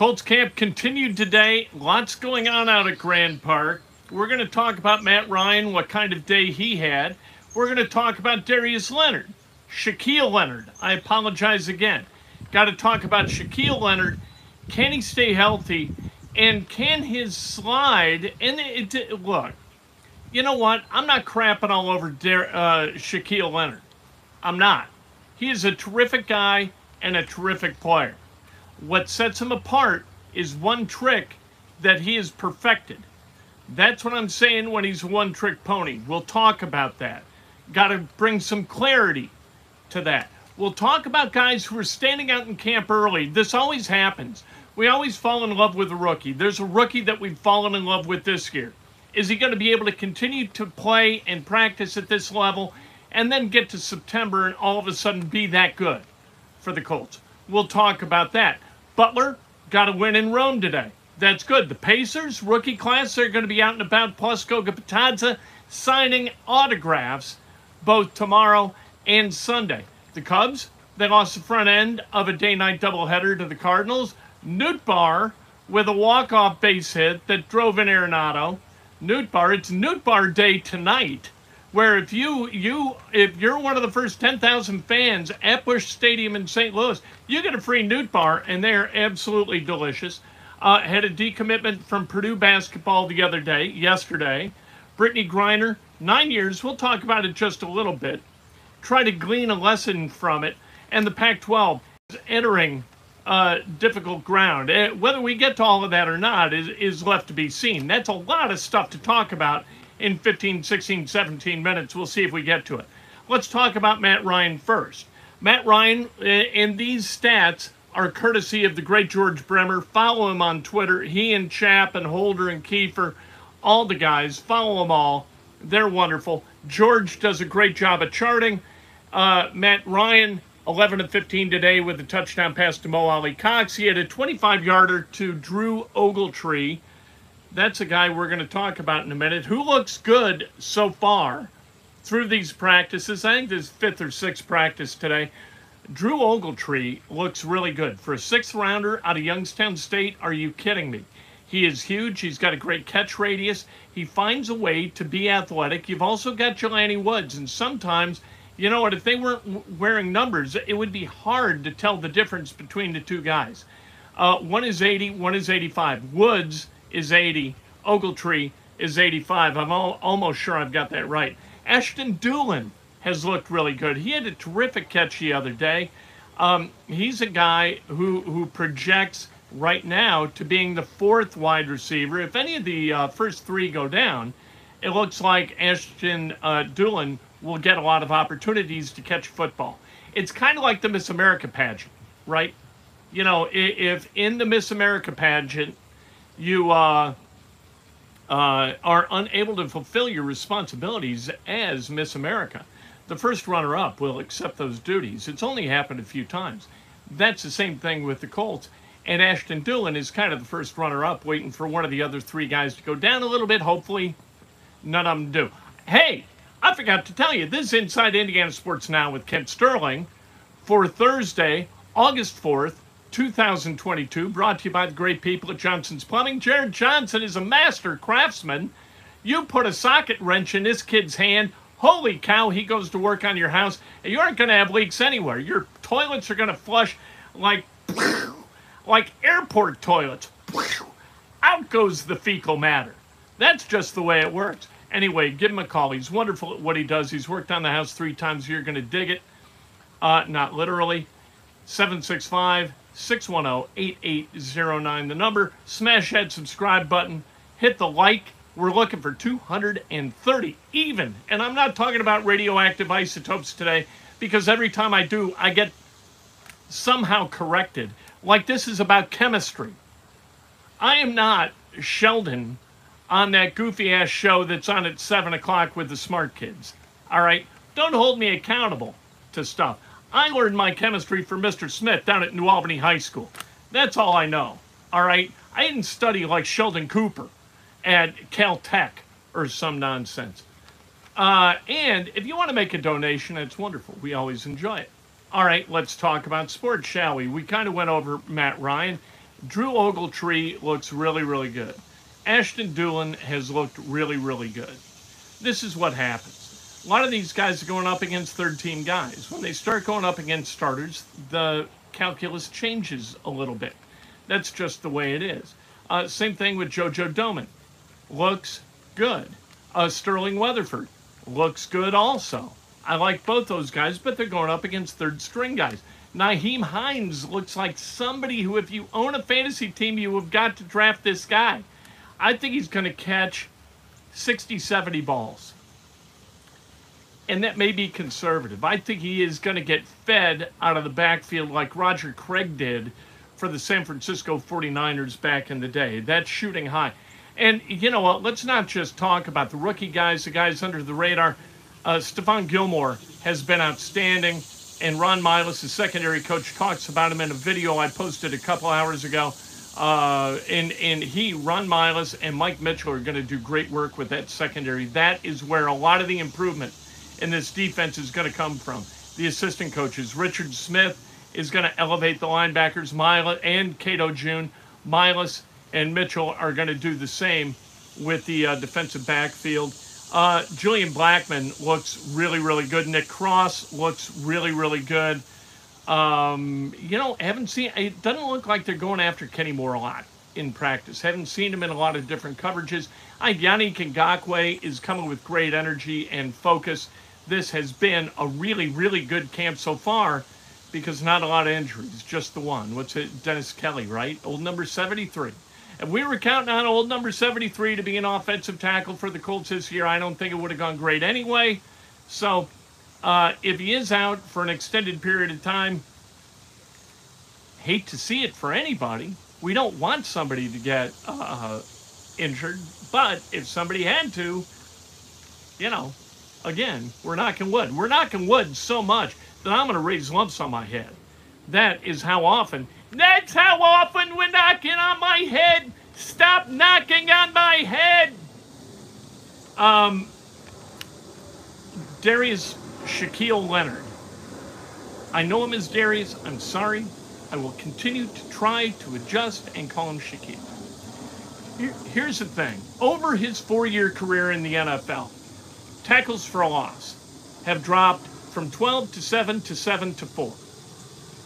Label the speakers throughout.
Speaker 1: Colts camp continued today. Lots going on out at Grand Park. We're going to talk about Matt Ryan, what kind of day he had. We're going to talk about Darius Leonard, Shaquille Leonard. I apologize again. Got to talk about Shaquille Leonard. Can he stay healthy? And can his slide? And it, it, look, you know what? I'm not crapping all over Dar- uh, Shaquille Leonard. I'm not. He is a terrific guy and a terrific player. What sets him apart is one trick that he has perfected. That's what I'm saying when he's a one trick pony. We'll talk about that. Got to bring some clarity to that. We'll talk about guys who are standing out in camp early. This always happens. We always fall in love with a rookie. There's a rookie that we've fallen in love with this year. Is he going to be able to continue to play and practice at this level and then get to September and all of a sudden be that good for the Colts? We'll talk about that. Butler got a win in Rome today. That's good. The Pacers, rookie class, they're going to be out and about. Plus, Goga signing autographs both tomorrow and Sunday. The Cubs, they lost the front end of a day night doubleheader to the Cardinals. Nootbaar with a walk-off base hit that drove in Arenado. Nootbaar, it's Nootbaar Day tonight, where if you you if you're one of the first 10,000 fans at Busch Stadium in St. Louis, you get a free newt bar, and they're absolutely delicious. Uh, had a decommitment from Purdue basketball the other day, yesterday. Brittney Griner, nine years. We'll talk about it just a little bit. Try to glean a lesson from it. And the Pac 12 is entering uh, difficult ground. Uh, whether we get to all of that or not is, is left to be seen. That's a lot of stuff to talk about in 15, 16, 17 minutes. We'll see if we get to it. Let's talk about Matt Ryan first. Matt Ryan, in these stats, are courtesy of the great George Bremer. Follow him on Twitter. He and Chap and Holder and Keefer, all the guys, follow them all. They're wonderful. George does a great job at charting. Uh, Matt Ryan 11 of 15 today with a touchdown pass to Mo Alie-Cox. He had a 25 yarder to Drew Ogletree. That's a guy we're going to talk about in a minute who looks good so far through these practices. I think this fifth or sixth practice today. Drew Ogletree looks really good. For a sixth rounder out of Youngstown State, are you kidding me? He is huge. He's got a great catch radius. He finds a way to be athletic. You've also got Jelani Woods, and sometimes you know what? If they weren't wearing numbers, it would be hard to tell the difference between the two guys. Uh, one is 80, one is 85. Woods is 80. Ogletree is 85. I'm all, almost sure I've got that right. Ashton Dulin has looked really good. He had a terrific catch the other day. Um, he's a guy who who projects right now to being the fourth wide receiver. If any of the uh, first three go down, it looks like Ashton uh, Dulin will get a lot of opportunities to catch football. It's kind of like the Miss America pageant, right? You know, if in the Miss America pageant you uh, uh, are unable to fulfill your responsibilities as Miss America, the first runner up will accept those duties. It's only happened a few times. That's the same thing with the Colts. And Ashton Dulin is kind of the first runner up, waiting for one of the other three guys to go down a little bit. Hopefully, none of them do. Hey, I forgot to tell you, this is Inside Indiana Sports Now with Kent Sterling for Thursday, August 4th, 2022, brought to you by the great people at Johnson's Plumbing. Jared Johnson is a master craftsman. You put a socket wrench in this kid's hand, holy cow, he goes to work on your house, and you aren't going to have leaks anywhere. Your toilets are going to flush like, like airport toilets. Out goes the fecal matter. That's just the way it works. Anyway, give him a call. He's wonderful at what he does. He's worked on the house three times. You're going to dig it. Uh, not literally. 765 610 8809. The number. Smash that subscribe button. Hit the like. We're looking for 230 even. And I'm not talking about radioactive isotopes today because every time I do, I get somehow corrected. Like this is about chemistry. I am not Sheldon on that goofy ass show that's on at 7 o'clock with the smart kids. All right? Don't hold me accountable to stuff. I learned my chemistry from Mr. Smith down at New Albany High School. That's all I know. All right? I didn't study like Sheldon Cooper at Caltech or some nonsense. Uh, and if you want to make a donation, it's wonderful. We always enjoy it. All right, let's talk about sports, shall we? We kind of went over Matt Ryan. Drew Ogletree looks really, really good. Ashton Dulin has looked really, really good. This is what happens. A lot of these guys are going up against third team guys. When they start going up against starters, the calculus changes a little bit. That's just the way it is. Uh, same thing with JoJo Domann. Looks good. Uh, Sterling Weatherford looks good also. I like both those guys, but they're going up against third string guys. Nyheim Hines looks like somebody who, if you own a fantasy team, you have got to draft this guy. I think he's going to catch 60, 70 balls. And that may be conservative. I think he is going to get fed out of the backfield like Roger Craig did for the San Francisco 49ers back in the day. That's shooting high. And you know what? Let's not just talk about the rookie guys, the guys under the radar. Uh, Stephon Gilmore has been outstanding, and Ron Milus, the secondary coach, talks about him in a video I posted a couple hours ago. Uh, and and he, Ron Milus, and Mike Mitchell are going to do great work with that secondary. That is where a lot of the improvement in this defense is going to come from. The assistant coaches, Richard Smith, is going to elevate the linebackers, Milus and Cato June. Milus and Mitchell are going to do the same with the uh, defensive backfield. Uh, Julian Blackmon looks really, really good. Nick Cross looks really, really good. Um, you know, haven't seen. It doesn't look like they're going after Kenny Moore a lot in practice. Haven't seen him in a lot of different coverages. I Yannick Ngakoue is coming with great energy and focus. This has been a really, really good camp so far because not a lot of injuries, just the one. What's it? Dennis Kelly, right? Old number 73. If we were counting on old number 73 to be an offensive tackle for the Colts this year, I don't think it would have gone great anyway. So uh, if he is out for an extended period of time, hate to see it for anybody. We don't want somebody to get uh, injured, but if somebody had to, you know, again, we're knocking wood. We're knocking wood so much that I'm going to raise lumps on my head. That is how often that's how often we're knocking on my head. Stop knocking on my head. Um, Darius Shaquille Leonard. I know him as Darius. I'm sorry. I will continue to try to adjust and call him Shaquille. Here's the thing. Over his four-year career in the NFL, tackles for loss have dropped from 12 to 7 to 7 to 4.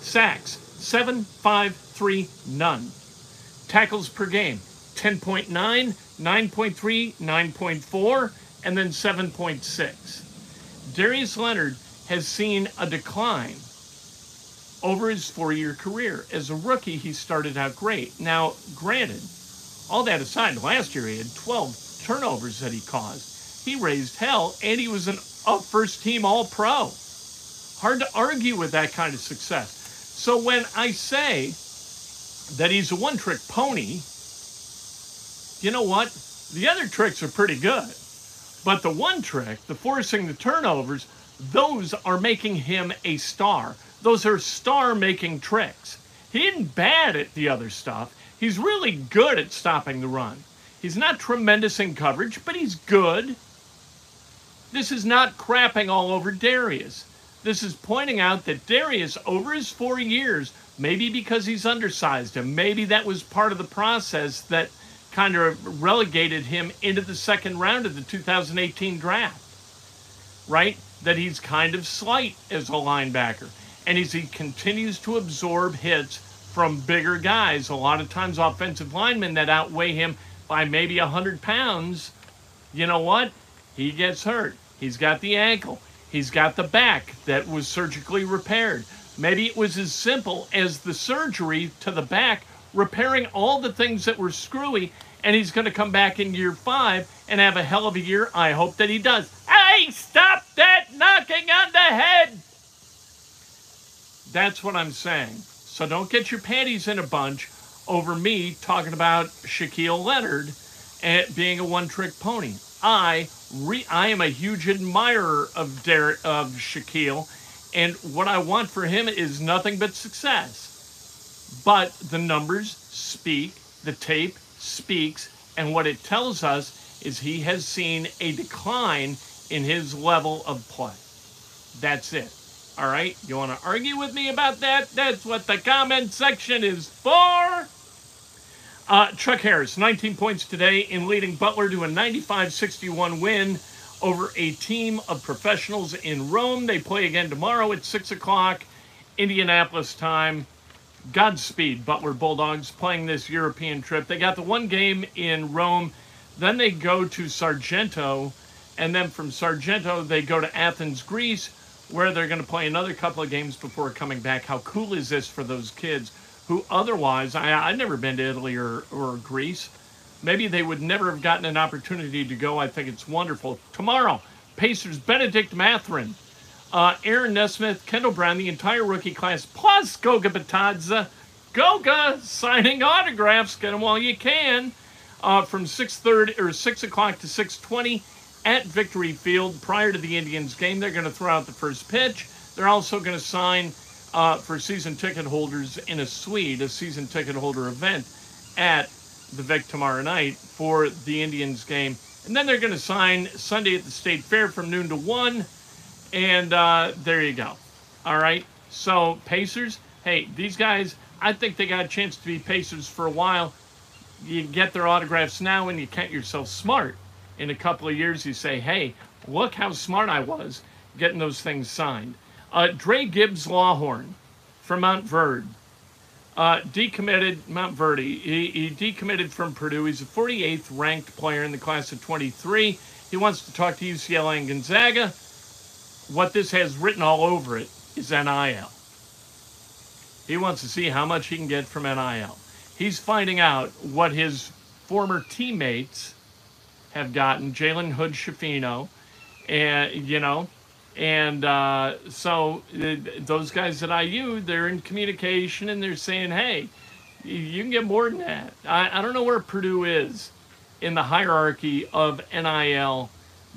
Speaker 1: Sacks 7, 5, 3, none. Tackles per game 10.9, 9.3, 9.4, and then 7.6. Darius Leonard has seen a decline over his four year career. As a rookie, he started out great. Now, granted, all that aside, last year he had 12 turnovers that he caused. He raised hell, and he was an, a first team All Pro. Hard to argue with that kind of success. So when I say that he's a one trick pony, you know what? The other tricks are pretty good. But the one trick, the forcing the turnovers, those are making him a star. Those are star making tricks. He isn't bad at the other stuff. He's really good at stopping the run. He's not tremendous in coverage, but he's good. This is not crapping all over Darius. This is pointing out that Darius, over his four years, maybe because he's undersized him, maybe that was part of the process that kind of relegated him into the second round of the 2018 draft, right? That he's kind of slight as a linebacker. And as he continues to absorb hits from bigger guys, a lot of times offensive linemen that outweigh him by maybe 100 pounds, you know what? He gets hurt. He's got the ankle. He's got the back that was surgically repaired. Maybe it was as simple as the surgery to the back, repairing all the things that were screwy, and he's going to come back in year five and have a hell of a year. I hope that he does. Hey, stop that knocking on the head! That's what I'm saying. So don't get your panties in a bunch over me talking about Shaquille Leonard eh, being a one trick pony. I re- I am a huge admirer of Der- of Shaquille, and what I want for him is nothing but success. But the numbers speak, the tape speaks, and what it tells us is he has seen a decline in his level of play. That's it. All right? You want to argue with me about that? That's what the comment section is for. Uh, Chuck Harris, 19 points today in leading Butler to a 95 61 win over a team of professionals in Rome. They play again tomorrow at 6 o'clock, Indianapolis time. Godspeed, Butler Bulldogs playing this European trip. They got the one game in Rome, then they go to Sargento, and then from Sargento, they go to Athens, Greece, where they're going to play another couple of games before coming back. How cool is this for those kids who otherwise, I, I've never been to Italy or, or Greece maybe they would never have gotten an opportunity to go. I think it's wonderful. Tomorrow, Pacers Benedict Mathurin, uh, Aaron Nesmith, Kendall Brown, the entire rookie class, plus Goga Bitadze. Goga signing autographs. Get them while you can. Uh, from 6:30 or 6 o'clock to 6:20 at Victory Field prior to the Indians game. They're going to throw out the first pitch. They're also going to sign uh, for season ticket holders in a suite, a season ticket holder event at the Vic tomorrow night for the Indians game. And then they're going to sign Sunday at the State Fair from noon to 1. And uh, there you go. All right. So, Pacers, hey, these guys, I think they got a chance to be Pacers for a while. You get their autographs now and you count yourself smart. In a couple of years, you say, hey, look how smart I was getting those things signed. Uh, Dre Gibbs Lawhorn from Montverde uh, decommitted Montverde. He, he decommitted from Purdue. He's a 48th ranked player in the class of 23. He wants to talk to UCLA and Gonzaga. What this has written all over it is NIL. He wants to see how much he can get from NIL. He's finding out what his former teammates have gotten, Jalen Hood-Schifino, and you know, and uh, so those guys at IU, they're in communication and they're saying, hey, you can get more than that. I, I don't know where Purdue is in the hierarchy of NIL,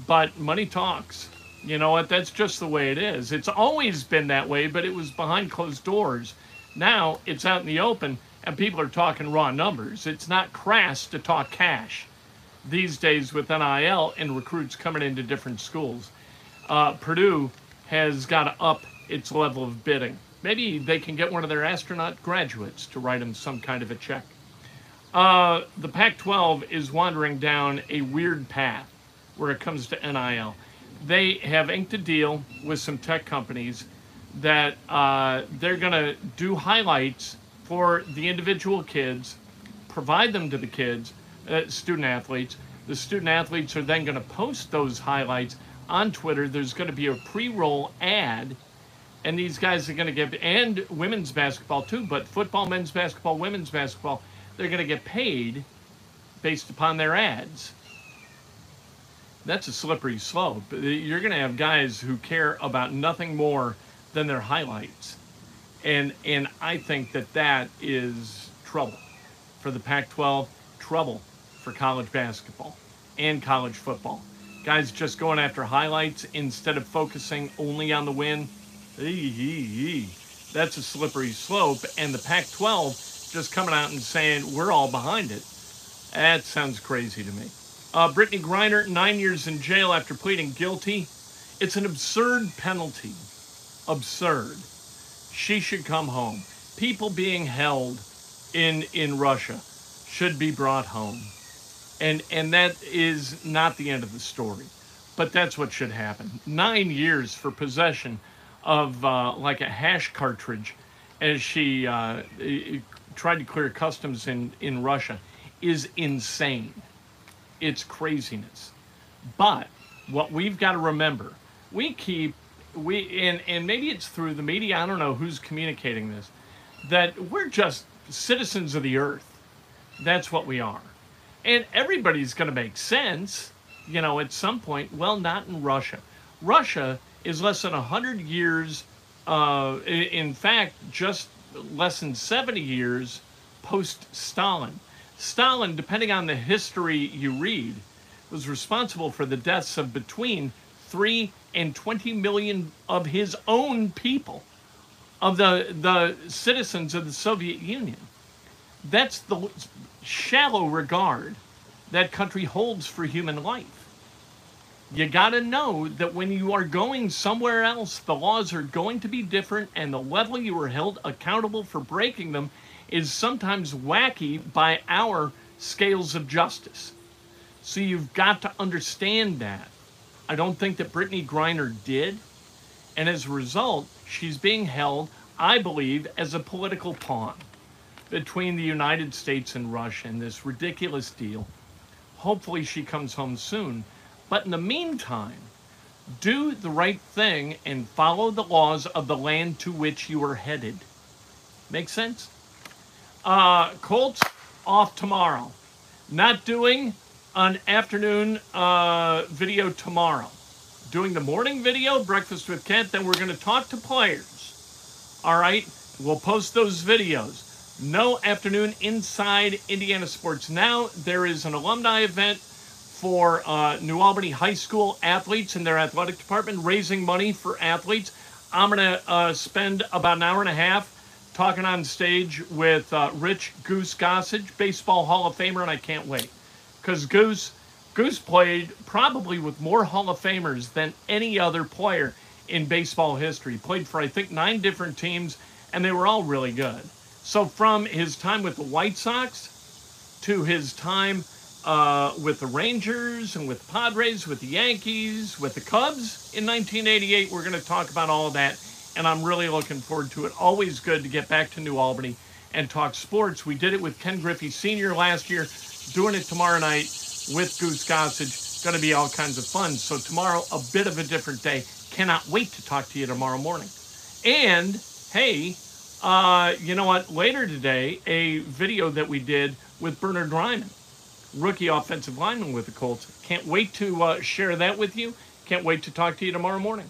Speaker 1: but money talks. You know what? That's just the way it is. It's always been that way, but it was behind closed doors. Now it's out in the open and people are talking raw numbers. It's not crass to talk cash these days with NIL and recruits coming into different schools uh, Purdue has got to up its level of bidding. Maybe they can get one of their astronaut graduates to write them some kind of a check. Uh, the Pac 12 is wandering down a weird path where it comes to NIL. They have inked a deal with some tech companies that uh, they're going to do highlights for the individual kids, provide them to the kids, uh, student athletes. The student athletes are then going to post those highlights on Twitter. There's going to be a pre-roll ad, and these guys are going to get and women's basketball too, but football, men's basketball, women's basketball, they're going to get paid based upon their ads. That's a slippery slope. You're going to have guys who care about nothing more than their highlights, and and I think that that is trouble for the Pac-12, trouble for college basketball and college football. Guys just going after highlights instead of focusing only on the win. That's a slippery slope. And the Pac 12 just coming out and saying, we're all behind it. That sounds crazy to me. Uh, Brittney Griner, nine years in jail after pleading guilty. It's an absurd penalty. Absurd. She should come home. People being held in in Russia should be brought home and and that is not the end of the story but that's what should happen. Nine years for possession of uh, like a hash cartridge as she uh, tried to clear customs in in russia is insane. It's craziness. But what we've got to remember we keep we and and maybe it's through the media i don't know who's communicating this that we're just citizens of the earth. That's what we are and everybody's going to make sense, you know, at some point. Well, not in Russia. Russia is less than 100 years, uh, in fact, just less than 70 years post Stalin. Stalin, depending on the history you read, was responsible for the deaths of between 3 and 20 million of his own people, of the, the citizens of the Soviet Union. That's the shallow regard that country holds for human life. You got to know that when you are going somewhere else, the laws are going to be different, and the level you are held accountable for breaking them is sometimes wacky by our scales of justice. So you've got to understand that. I don't think that Brittney Griner did. And as a result, she's being held, I believe, as a political pawn between the United States and Russia in this ridiculous deal. Hopefully, she comes home soon. But in the meantime, do the right thing and follow the laws of the land to which you are headed. Make sense? Uh, Colts off tomorrow. Not doing an afternoon uh, video tomorrow. Doing the morning video, Breakfast with Kent, then we're going to talk to players. All right? We'll post those videos. No afternoon inside Indiana Sports Now. There is an alumni event for uh, New Albany High School athletes and their athletic department, raising money for athletes. I'm going to uh, spend about an hour and a half talking on stage with uh, Rich Goose Gossage, Baseball Hall of Famer, and I can't wait because Goose Goose played probably with more Hall of Famers than any other player in baseball history. Played for I think nine different teams, and they were all really good. So from his time with the White Sox to his time uh, with the Rangers and with Padres, with the Yankees, with the Cubs in 1988, we're going to talk about all that and I'm really looking forward to it. Always good to get back to New Albany and talk sports. We did it with Ken Griffey Sr. last year, doing it tomorrow night with Goose Gossage. Going to be all kinds of fun. So, tomorrow, a bit of a different day. Cannot wait to talk to you tomorrow morning. And, hey, uh, you know what? Later today, a video that we did with Bernard Raimann, rookie offensive lineman with the Colts. Can't wait to uh, share that with you. Can't wait to talk to you tomorrow morning.